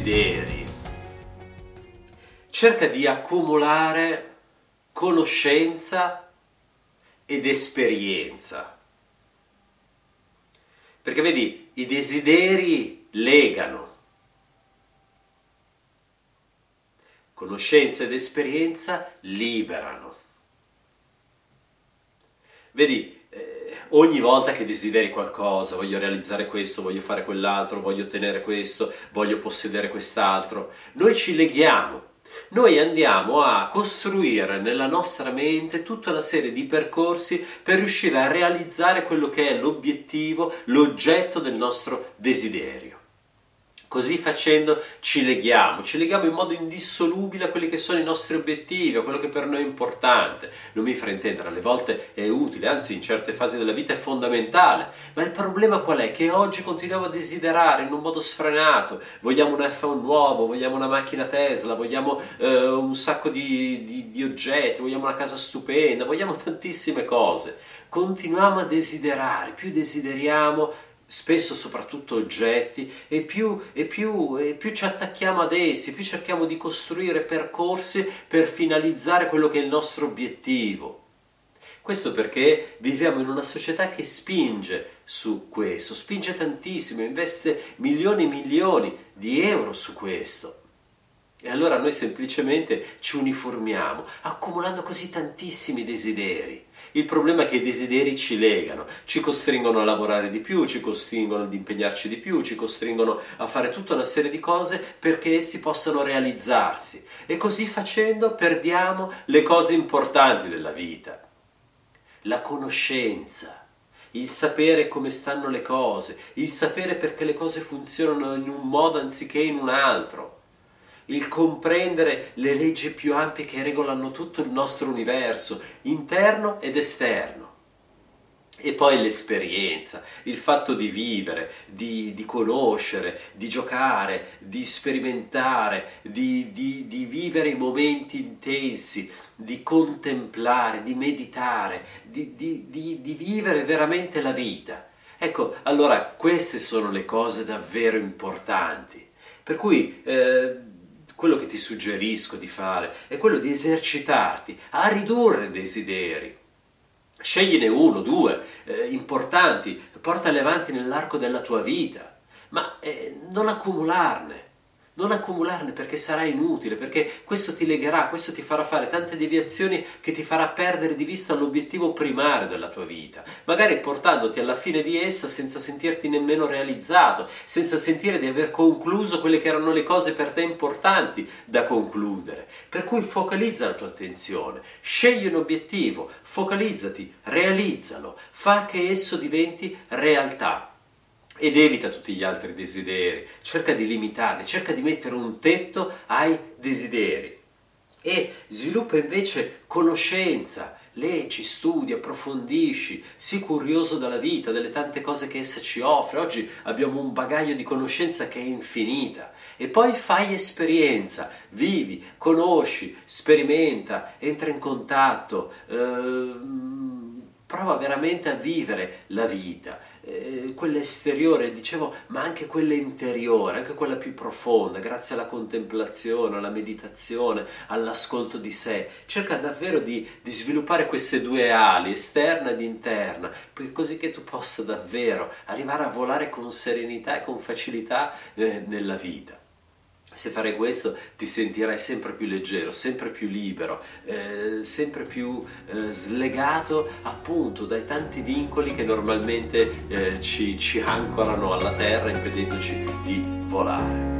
desideri, cerca di accumulare conoscenza ed esperienza. Perché vedi, i desideri legano. Conoscenza ed esperienza liberano. Vedi, ogni volta che desideri qualcosa, voglio realizzare questo, voglio fare quell'altro, voglio ottenere questo, voglio possedere quest'altro, noi ci leghiamo. Noi andiamo a costruire nella nostra mente tutta una serie di percorsi per riuscire a realizzare quello che è l'obiettivo, l'oggetto del nostro desiderio. Così facendo ci leghiamo, ci leghiamo in modo indissolubile a quelli che sono i nostri obiettivi, a quello che per noi è importante. Non mi fraintendere, alle volte è utile, anzi in certe fasi della vita è fondamentale, ma il problema qual è? Che oggi continuiamo a desiderare in un modo sfrenato, vogliamo un iPhone nuovo, vogliamo una macchina Tesla, vogliamo eh, un sacco di, di, di oggetti, vogliamo una casa stupenda, vogliamo tantissime cose. Continuiamo a desiderare, più desideriamo, spesso soprattutto oggetti, e più, e, più, e più ci attacchiamo ad essi, più cerchiamo di costruire percorsi per finalizzare quello che è il nostro obiettivo. Questo perché viviamo in una società che spinge su questo, spinge tantissimo, investe milioni e milioni di euro su questo. E allora noi semplicemente ci uniformiamo, accumulando così tantissimi desideri il problema è che i desideri ci legano, ci costringono a lavorare di più, ci costringono ad impegnarci di più, ci costringono a fare tutta una serie di cose perché essi possano realizzarsi. E così facendo perdiamo le cose importanti della vita. La conoscenza, il sapere come stanno le cose, il sapere perché le cose funzionano in un modo anziché in un altro il comprendere le leggi più ampie che regolano tutto il nostro universo, interno ed esterno. E poi l'esperienza, il fatto di vivere, di, di conoscere, di giocare, di sperimentare, di, di, di, vivere i momenti intensi, di contemplare, di meditare, di, vivere veramente la vita. Ecco, allora queste sono le cose davvero importanti. Per cui eh, quello che ti suggerisco di fare è quello di esercitarti a ridurre i desideri. Scegliene uno, due, eh, importanti, portali avanti nell'arco della tua vita, ma eh, non accumularne non accumularne perché sarà inutile, perché questo ti legherà, questo ti farà fare tante deviazioni che ti farà perdere di vista l'obiettivo primario della tua vita, magari portandoti alla fine di essa senza sentirti nemmeno realizzato, senza sentire di aver concluso quelle che erano le cose per te importanti da concludere. Per cui focalizza la tua attenzione, scegli un obiettivo, focalizzati, realizzalo, fa che esso diventi realtà ed evita tutti gli altri desideri, cerca di limitarli, cerca di mettere un tetto ai desideri. E sviluppa invece conoscenza, leggi, studi, approfondisci, sii curioso della vita, delle tante cose che essa ci offre. Oggi abbiamo un bagaglio di conoscenza che è infinita. E poi fai esperienza, vivi, conosci, sperimenta, entra in contatto, eh, prova veramente a vivere la vita eh, quella esteriore, dicevo, ma anche quella interiore, anche quella più profonda, grazie alla contemplazione, alla meditazione, all'ascolto di sé. Cerca davvero di, di sviluppare queste due ali, esterna ed interna, così che tu possa davvero arrivare a volare con serenità e con facilità eh, nella vita. Se fare questo ti sentirai sempre più leggero, sempre più libero, eh, sempre più eh, slegato appunto dai tanti vincoli che normalmente eh, ci, ci ancorano alla terra impedendoci di volare.